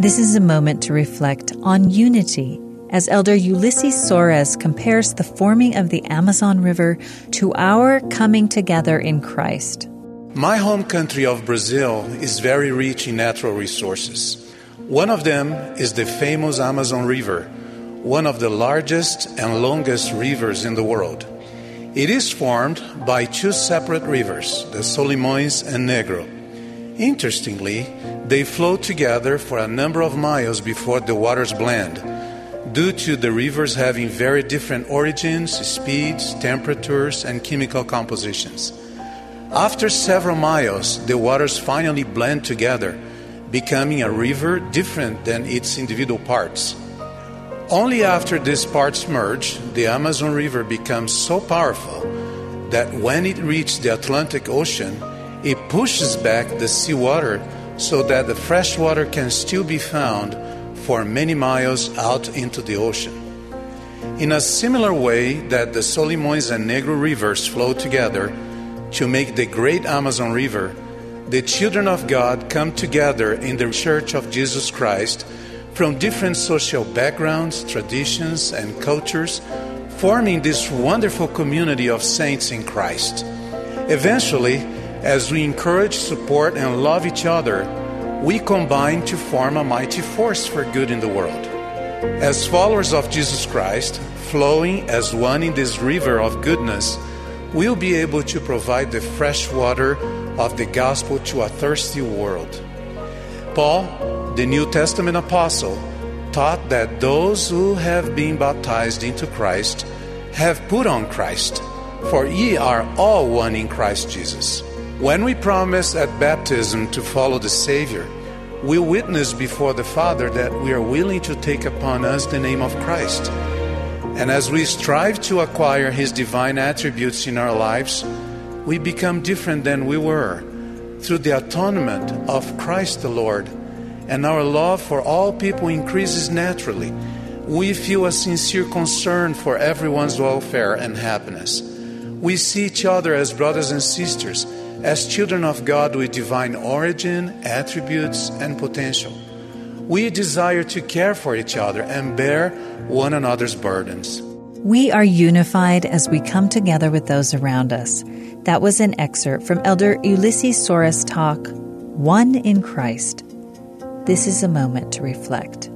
This is a moment to reflect on unity as Elder Ulisses Soares compares the forming of the Amazon River to our coming together in Christ. My home country of Brazil is very rich in natural resources. One of them is the famous Amazon River, one of the largest and longest rivers in the world. It is formed by two separate rivers, the Solimões and Negro. Interestingly, they flow together for a number of miles before the waters blend, due to the rivers having very different origins, speeds, temperatures, and chemical compositions. After several miles, the waters finally blend together, becoming a river different than its individual parts. Only after these parts merge, the Amazon River becomes so powerful that when it reaches the Atlantic Ocean, it pushes back the seawater so that the fresh water can still be found for many miles out into the ocean. In a similar way that the Solimões and Negro rivers flow together to make the great Amazon River, the children of God come together in the Church of Jesus Christ from different social backgrounds, traditions, and cultures, forming this wonderful community of saints in Christ. Eventually, as we encourage, support, and love each other, we combine to form a mighty force for good in the world. As followers of Jesus Christ, flowing as one in this river of goodness, we'll be able to provide the fresh water of the gospel to a thirsty world. Paul, the New Testament apostle, taught that those who have been baptized into Christ have put on Christ, for ye are all one in Christ Jesus. When we promise at baptism to follow the Savior, we witness before the Father that we are willing to take upon us the name of Christ. And as we strive to acquire His divine attributes in our lives, we become different than we were through the atonement of Christ the Lord, and our love for all people increases naturally. We feel a sincere concern for everyone's welfare and happiness. We see each other as brothers and sisters as children of God with divine origin, attributes, and potential. We desire to care for each other and bear one another's burdens. We are unified as we come together with those around us. That was an excerpt from Elder Ulisses Soares' talk, One in Christ. This is a moment to reflect.